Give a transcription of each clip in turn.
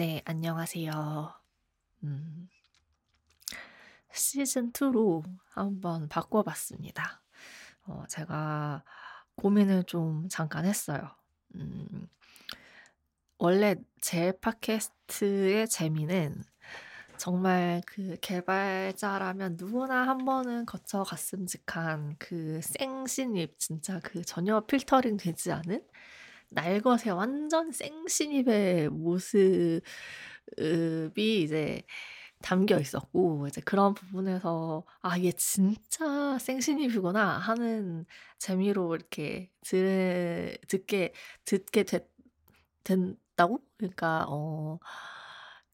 네, 안녕하세요. 음, 시즌2로 한번 바꿔봤습니다. 어, 제가 고민을 좀 잠깐 했어요. 음, 원래 제 팟캐스트의 재미는 정말 그 개발자라면 누구나 한 번은 거쳐갔음직한 그 생신입, 진짜 그 전혀 필터링 되지 않은 날것의 완전 생신입의 모습이 이제 담겨 있었고 이제 그런 부분에서 '아 얘 진짜 생신입이구나.' 하는 재미로 이렇게 들 듣게 듣게 됐 된다고? 그러니까 어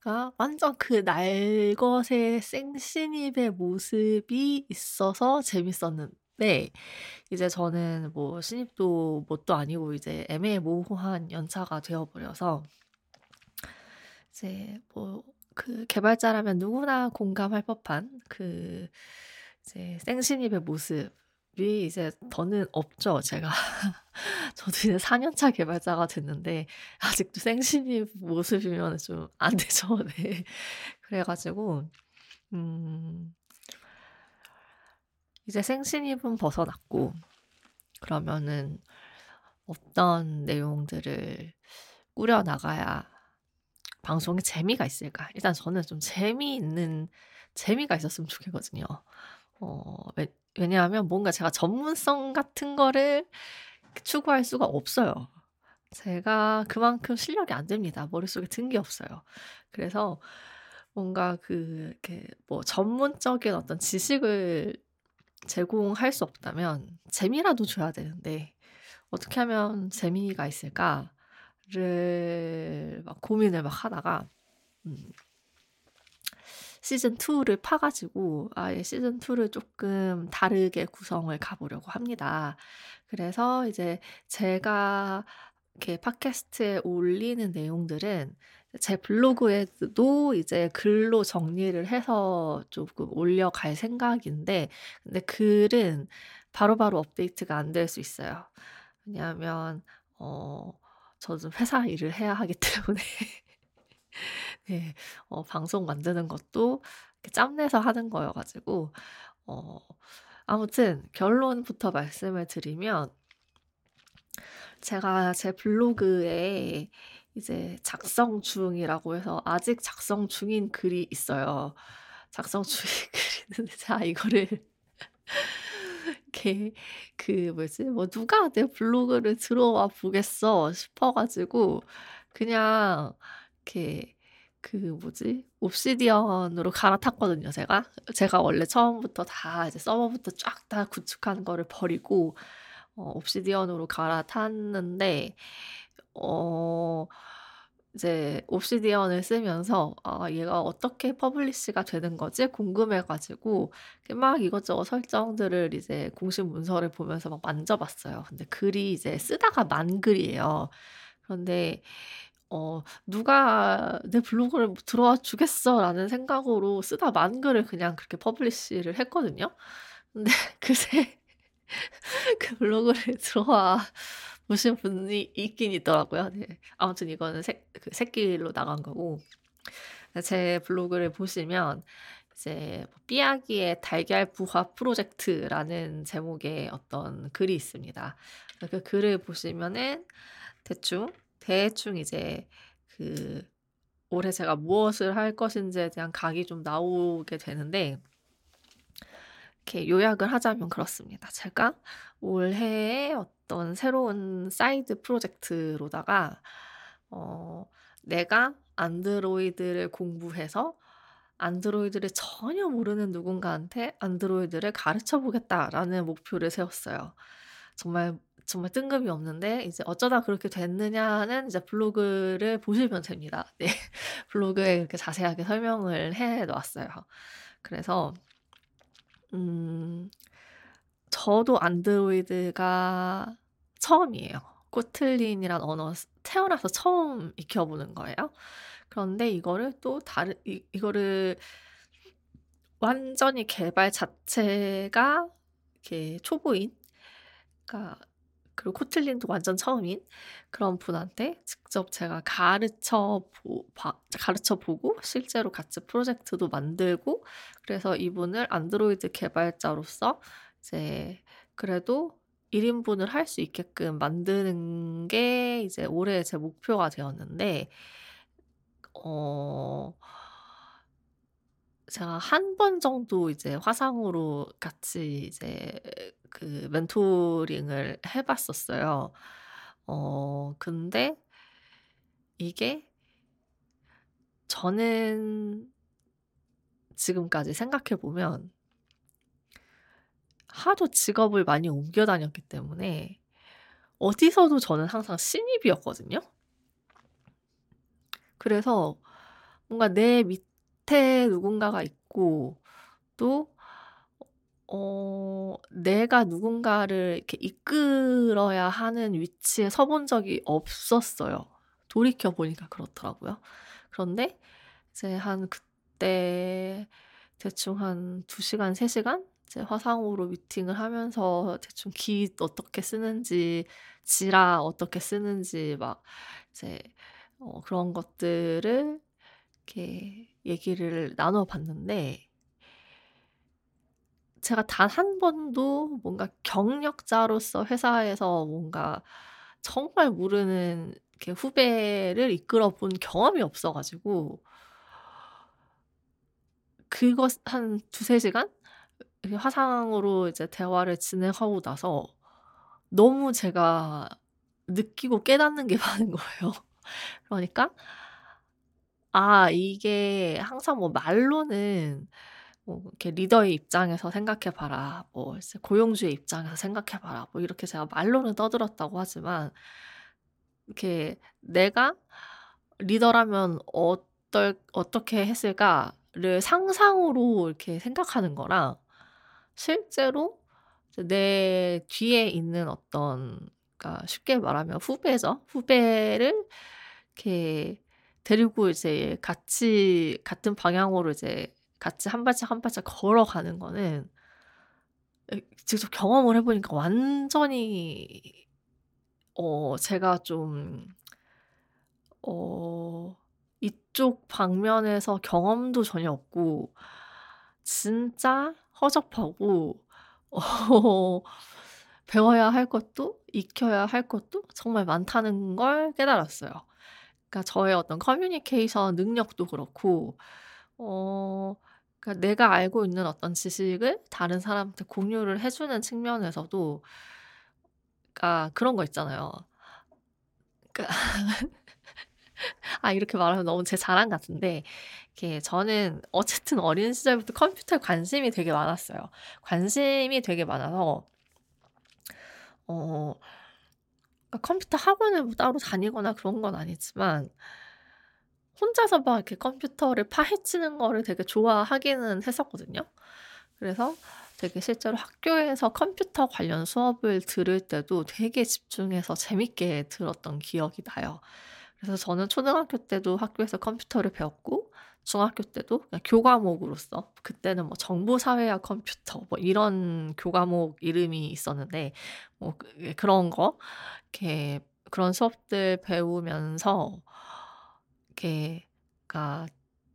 그러니까 완전 그 날것의 생신입의 모습이 있어서 재밌었는 데 이제 저는 뭐 신입도 뭣도 아니고 이제 애매모호한 연차가 되어 버려서 이제 뭐 그 개발자라면 누구나 공감할 법한 그 이제 생신입의 모습이 이제 더는 없죠, 제가. 저도 이제 4년 차 개발자가 됐는데 아직도 생신입 모습이면 좀 안 되죠. 네. 그래 가지고 음 이제 생신입은 벗어났고 그러면은 어떤 내용들을 꾸려 나가야 방송에 재미가 있을까? 일단 저는 좀 재미있는 재미가 있었으면 좋겠거든요. 어, 왜, 왜냐하면 뭔가 제가 전문성 같은 거를 추구할 수가 없어요. 제가 그만큼 실력이 안 됩니다. 머릿속에 든 게 없어요. 그래서 뭔가 그, 이렇게 뭐 전문적인 어떤 지식을 제공할 수 없다면 재미라도 줘야 되는데 어떻게 하면 재미가 있을까를 막 고민을 막 하다가 음, 시즌 2를 파가지고 아예 시즌 2를 조금 다르게 구성을 가보려고 합니다. 그래서 이제 제가 이렇게 팟캐스트에 올리는 내용들은 제 블로그에도 이제 글로 정리를 해서 조금 올려갈 생각인데, 근데 글은 바로바로 업데이트가 안 될 수 있어요. 왜냐하면, 어, 저도 회사 일을 해야 하기 때문에, 네, 어, 방송 만드는 것도 짬내서 하는 거여가지고, 어, 아무튼 결론부터 말씀을 드리면, 제가 제 블로그에 이제 작성 중이라고 해서 아직 작성 중인 글이 있어요. 작성 중인 있는데 자 이거를 이렇게 그 뭐지? 뭐 누가 내 블로그를 들어와 보겠어 싶어 가지고 그냥 이렇게 그 뭐지? 옵시디언으로 갈아탔거든요 제가. 제가 원래 처음부터 다 이제 서버부터 쫙 다 구축한 거를 버리고 어, Obsidian으로 갈아탔는데 어 이제 Obsidian을 쓰면서 '아 얘가 어떻게 publish가 되는 거지?' 궁금해 가지고 막 이것저것 설정들을 이제 공식 문서를 보면서 막 만져 봤어요. 근데 글이 이제 쓰다가 만 글이에요. 그런데 어 '누가 내 블로그를 들어와 주겠어.'라는 생각으로 쓰다 만 글을 그냥 그렇게 publish를 했거든요. 근데 그새 그 블로그를 들어와 보신 분이 있긴 있더라고요. 네. 아무튼 이거는 새, 그 새끼로 나간 거고 제 블로그를 보시면 이제 뭐 삐아기의 달걀 부화 프로젝트라는 제목의 어떤 글이 있습니다. 그 글을 보시면은 대충 대충 이제 그 올해 제가 무엇을 할 것인지에 대한 각이 좀 나오게 되는데 이렇게 요약을 하자면 그렇습니다. 제가 올해의 어떤 새로운 side project로다가 어, 내가 안드로이드를 공부해서 안드로이드를 전혀 모르는 누군가한테 안드로이드를 가르쳐 보겠다라는 목표를 세웠어요. 정말 정말 뜬금이 없는데 이제 어쩌다 그렇게 됐느냐는 이제 블로그를 보시면 됩니다. 네. 블로그에 이렇게 자세하게 설명을 해 놓았어요. 그래서 음 저도 안드로이드가 처음이에요. 코틀린이란 언어 태어나서 처음 익혀보는 거예요. 그런데 이거를 또 다른 이, 이거를 완전히 개발 자체가 이렇게 초보인, 그러니까 그리고 코틀린도 완전 처음인 그런 분한테 직접 제가 가르쳐 보, 바, 가르쳐 보고 실제로 같이 프로젝트도 만들고 그래서 이분을 안드로이드 개발자로서 이제 그래도 1인분을 할 수 있게끔 만드는 게 이제 올해 제 목표가 되었는데 어 제가 한 번 정도 이제 화상으로 같이 이제 그 멘토링을 해 봤었어요. 어 근데 이게 저는 지금까지 생각해 보면 하도 직업을 많이 옮겨 다녔기 때문에 어디서도 저는 항상 신입이었거든요. 그래서 뭔가 내 밑에 누군가가 있고 또 어 내가 누군가를 이렇게 이끌어야 하는 위치에 서본 적이 없었어요. 돌이켜 보니까 그렇더라고요. 그런데 이제 한 그때 대충 한 2 시간 3 시간 이제 화상으로 미팅을 하면서 대충 깃 어떻게 쓰는지 지라 어떻게 쓰는지 막 이제 어 그런 것들을 이렇게 얘기를 나눠 봤는데 제가 단 한 번도 뭔가 경력자로서 회사에서 뭔가 정말 모르는 이렇게 후배를 이끌어 본 경험이 없어 가지고 그거 한2-3 시간 화상으로 이제 대화를 진행하고 나서 너무 제가 느끼고 깨닫는 게 많은 거예요. 그러니까 아 이게 항상 뭐 말로는 뭐 이렇게 리더의 입장에서 생각해 봐라. 뭐 이제 고용주의 입장에서 생각해 봐라. 뭐 이렇게 제가 말로는 떠들었다고 하지만 이렇게 '내가 리더라면 어떨 어떻게 했을까?'를 상상으로 이렇게 생각하는 거랑 실제로 내 뒤에 있는 어떤 그러니까 쉽게 말하면 후배죠. 후배를 이렇게 데리고 이제 같이 같은 방향으로 이제 같이 한 발짝 한 발짝 걸어가는 거는 직접 경험을 해 보니까 완전히 어 제가 좀 어 이쪽 방면에서 경험도 전혀 없고 진짜 허접하고 어 배워야 할 것도 익혀야 할 것도 정말 많다는 걸 깨달았어요. 그러니까 저의 어떤 커뮤니케이션 능력도 그렇고 어 그러니까 내가 알고 있는 어떤 지식을 다른 사람한테 공유를 해 주는 측면에서도 그러니까 그런 거 있잖아요. 그러니까 아 이렇게 말하면 너무 제 자랑 같은데 이렇게 저는 어쨌든 어린 시절부터 컴퓨터에 관심이 되게 많았어요. 관심이 되게 많아서 어 그러니까 컴퓨터 학원을 뭐 따로 다니거나 그런 건 아니지만 혼자서 막 이렇게 컴퓨터를 파헤치는 거를 되게 좋아하기는 했었거든요. 그래서 되게 실제로 학교에서 컴퓨터 관련 수업을 들을 때도 되게 집중해서 재밌게 들었던 기억이 나요. 그래서 저는 초등학교 때도 학교에서 컴퓨터를 배웠고 중학교 때도 교과목으로서 그때는 뭐 정보사회학 컴퓨터 뭐 이런 교과목 이름이 있었는데 뭐 그, 예, 그런 거 이렇게 그런 수업들 배우면서 이렇게 그러니까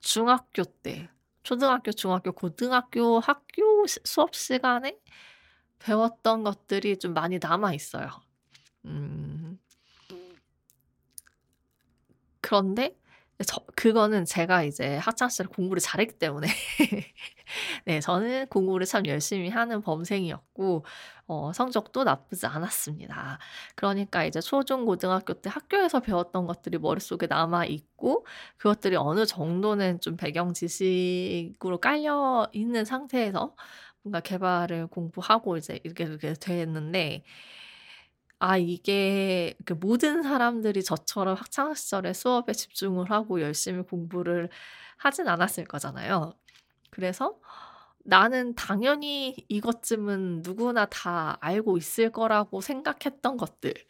중학교 때 초등학교, 중학교, 고등학교 학교 수업 시간에 배웠던 것들이 좀 많이 남아 있어요. 음. 그런데 저 그거는 제가 이제 학창 시절에 공부를 잘했기 때문에 네 저는 공부를 참 열심히 하는 범생이었고 어 성적도 나쁘지 않았습니다. 그러니까 이제 초중 고등학교 때 학교에서 배웠던 것들이 머릿속에 남아 있고 그것들이 어느 정도는 좀 배경 지식으로 깔려 있는 상태에서 뭔가 개발을 공부하고 이제 이렇게 이렇게 됐는데 아 이게 그 모든 사람들이 저처럼 학창 시절에 수업에 집중을 하고 열심히 공부를 하진 않았을 거잖아요. 그래서 나는 당연히 이것쯤은 누구나 다 알고 있을 거라고 생각했던 것들을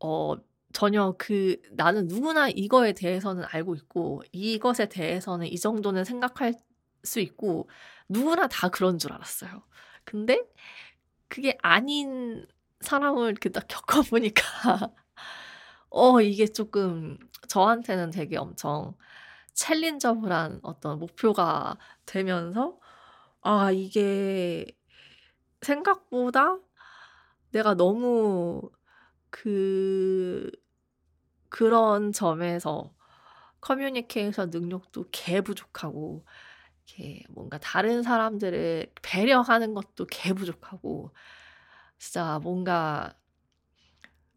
어 전혀 그 나는 누구나 이거에 대해서는 알고 있고 이것에 대해서는 이 정도는 생각할 수 있고 누구나 다 그런 줄 알았어요. 근데 그게 아닌 사람을 이렇게 딱 겪어 보니까 어 이게 쪼끔 저한테는 되게 엄청 챌린저블한 어떤 목표가 되면서 아 이게 생각보다 내가 너무 그 그런 점에서 커뮤니케이션 능력도 개 부족하고 이렇게 뭔가 다른 사람들을 배려하는 것도 개 부족하고 진짜 뭔가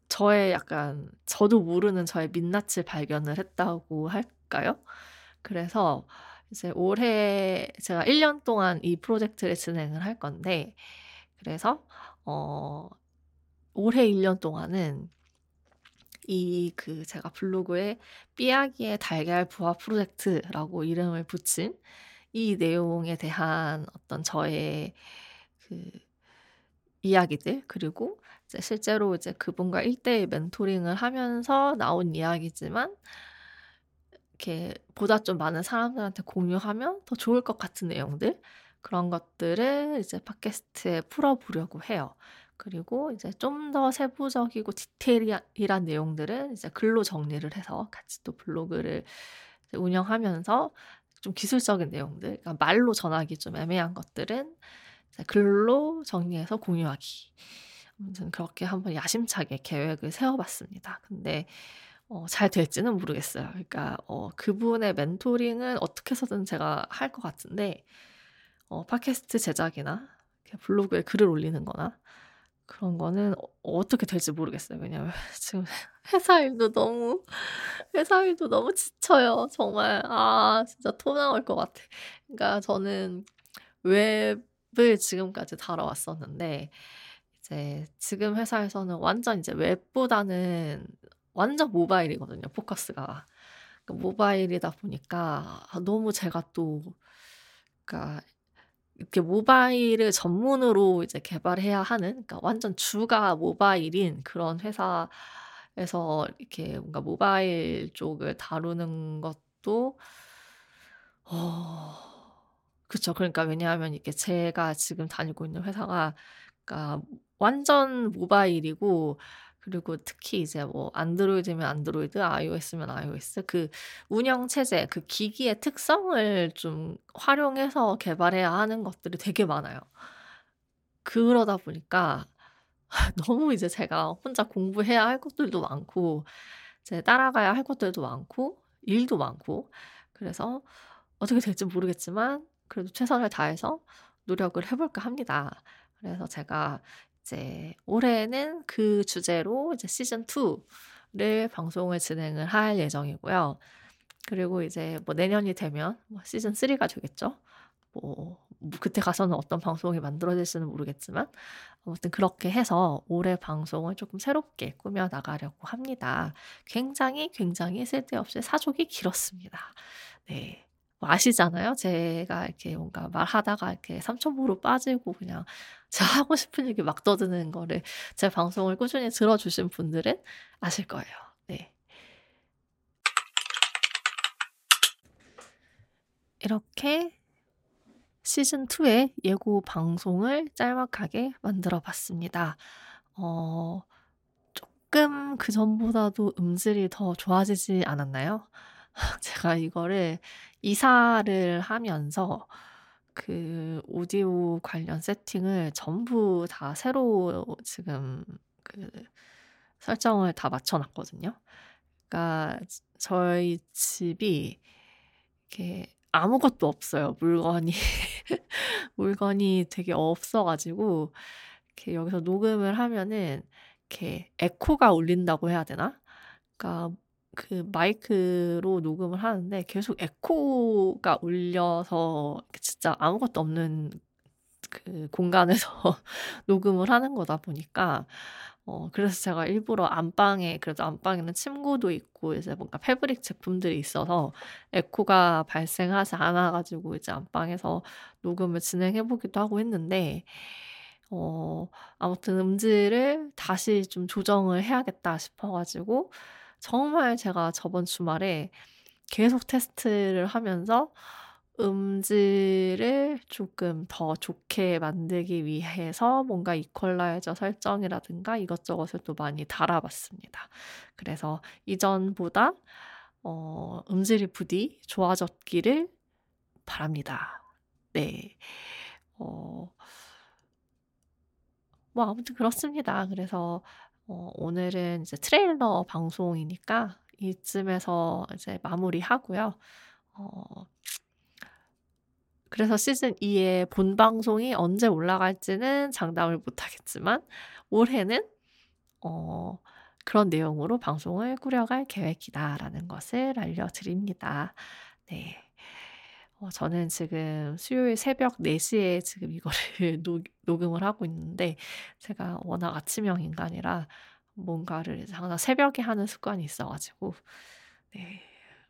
저의 약간 저도 모르는 저의 민낯을 발견을 했다고 할까요? 그래서 이제 올해 제가 1년 동안 이 프로젝트를 진행을 할 건데 그래서 어 올해 1년 동안은 이 그 제가 블로그에 삐약이의 달걀 부화 프로젝트라고 이름을 붙인 이 내용에 대한 어떤 저의 그 이야기들 그리고 이제 실제로 이제 그분과 1대1 멘토링을 하면서 나온 이야기지만 이렇게 보다 좀 많은 사람들한테 공유하면 더 좋을 것 같은 내용들 그런 것들을 이제 팟캐스트에 풀어보려고 해요. 그리고 이제 좀 더 세부적이고 디테일한 내용들은 이제 글로 정리를 해서 같이 또 블로그를 운영하면서 좀 기술적인 내용들, 그러니까 말로 전하기 좀 애매한 것들은 글로 정리해서 공유하기. 아무튼 그렇게 한번 야심차게 계획을 세워봤습니다. 근데 어, 잘 될지는 모르겠어요. 그러니까 어, 그분의 멘토링은 어떻게 해서든 제가 할 것 같은데 어, 팟캐스트 제작이나 블로그에 글을 올리는 거나 그런 거는 어, 떻게 될지 모르겠어요. 왜냐면 지금 회사 일도 너무 회사 일도 너무 지쳐요. 정말 아 진짜 토 나올 것 같아. 그러니까 저는 웹을 지금까지 다뤄왔었는데 이제 지금 회사에서는 완전 이제 웹보다는 완전 모바일이거든요. 포커스가. 그러니까 모바일이다 보니까 아, 너무 제가 또 그러니까 이렇게 모바일을 전문으로 이제 개발해야 하는 그러니까 완전 주가 모바일인 그런 회사에서 이렇게 뭔가 모바일 쪽을 다루는 것도 어 그쵸. 그러니까 왜냐하면 이게 제가 지금 다니고 있는 회사가 그러니까 완전 모바일이고 그리고 특히 이제 뭐 안드로이드면 안드로이드, iOS면 iOS 그 운영 체제, 그 기기의 특성을 좀 활용해서 개발해야 하는 것들이 되게 많아요. 그러다 보니까 너무 이제 제가 혼자 공부해야 할 것들도 많고 이제 따라가야 할 것들도 많고 일도 많고 그래서 어떻게 될지 모르겠지만 그래도 최선을 다해서 노력을 해 볼까 합니다. 그래서 제가 이제 올해는 그 주제로 이제 시즌 2를 방송을 진행을 할 예정이고요. 그리고 이제 뭐 내년이 되면 뭐 시즌 3가 되겠죠. 뭐, 뭐 그때 가서는 어떤 방송이 만들어질지는 모르겠지만 아무튼 그렇게 해서 올해 방송을 조금 새롭게 꾸며 나가려고 합니다. 굉장히 굉장히 쓸데없이 사족이 길었습니다. 네. 뭐 아시잖아요. 제가 이렇게 뭔가 말하다가 이렇게 삼천포로 빠지고 그냥 제가 하고 싶은 얘기 막 떠드는 거를 제 방송을 꾸준히 들어주신 분들은 아실 거예요. 네. 이렇게 시즌 2의 예고 방송을 짤막하게 만들어 봤습니다. 어, 조금 그 전보다도 음질이 더 좋아지지 않았나요? 제가 이거를 이사를 하면서 그 오디오 관련 세팅을 전부 다 새로 지금 그 설정을 다 맞춰 놨거든요. 그러니까 저희 집이 이렇게 아무것도 없어요. 물건이 물건이 되게 없어 가지고 이렇게 여기서 녹음을 하면은 이렇게 에코가 울린다고 해야 되나? 그러니까 그 마이크로 녹음을 하는데 계속 에코가 울려서 진짜 아무것도 없는 그 공간에서 녹음을 하는 거다 보니까 어 그래서 제가 일부러 안방에 그래도 안방에는 침구도 있고 이제 뭔가 패브릭 제품들이 있어서 에코가 발생하지 않아 가지고 이제 안방에서 녹음을 진행해 보기도 하고 했는데 어 아무튼 음질을 다시 좀 조정을 해야겠다 싶어 가지고 정말 제가 저번 주말에 계속 테스트를 하면서 음질을 조금 더 좋게 만들기 위해서 뭔가 이퀄라이저 설정이라든가 이것저것을 또 많이 달아봤습니다. 그래서 이전보다 어, 음질이 부디 좋아졌기를 바랍니다. 네. 어, 뭐 아무튼 그렇습니다. 그래서 어, 오늘은 이제 트레일러 방송이니까 이쯤에서 이제 마무리하고요. 어, 그래서 시즌 2의 본 방송이 언제 올라갈지는 장담을 못하겠지만 올해는 어, 그런 내용으로 방송을 꾸려갈 계획이다라는 것을 알려드립니다. 네. 어, 저는 지금 수요일 새벽 4시에 지금 이거를 녹, 녹음을 하고 있는데 제가 워낙 아침형 인간이라 뭔가를 항상 새벽에 하는 습관이 있어가지고 네.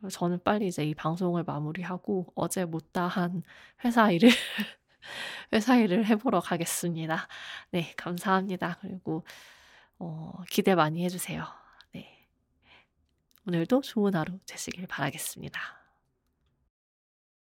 저는 빨리 이제 이 방송을 마무리하고 어제 못다한 회사 일을 회사 일을 해보러 가겠습니다. 네, 감사합니다. 그리고 어, 기대 많이 해주세요. 네. 오늘도 좋은 하루 되시길 바라겠습니다.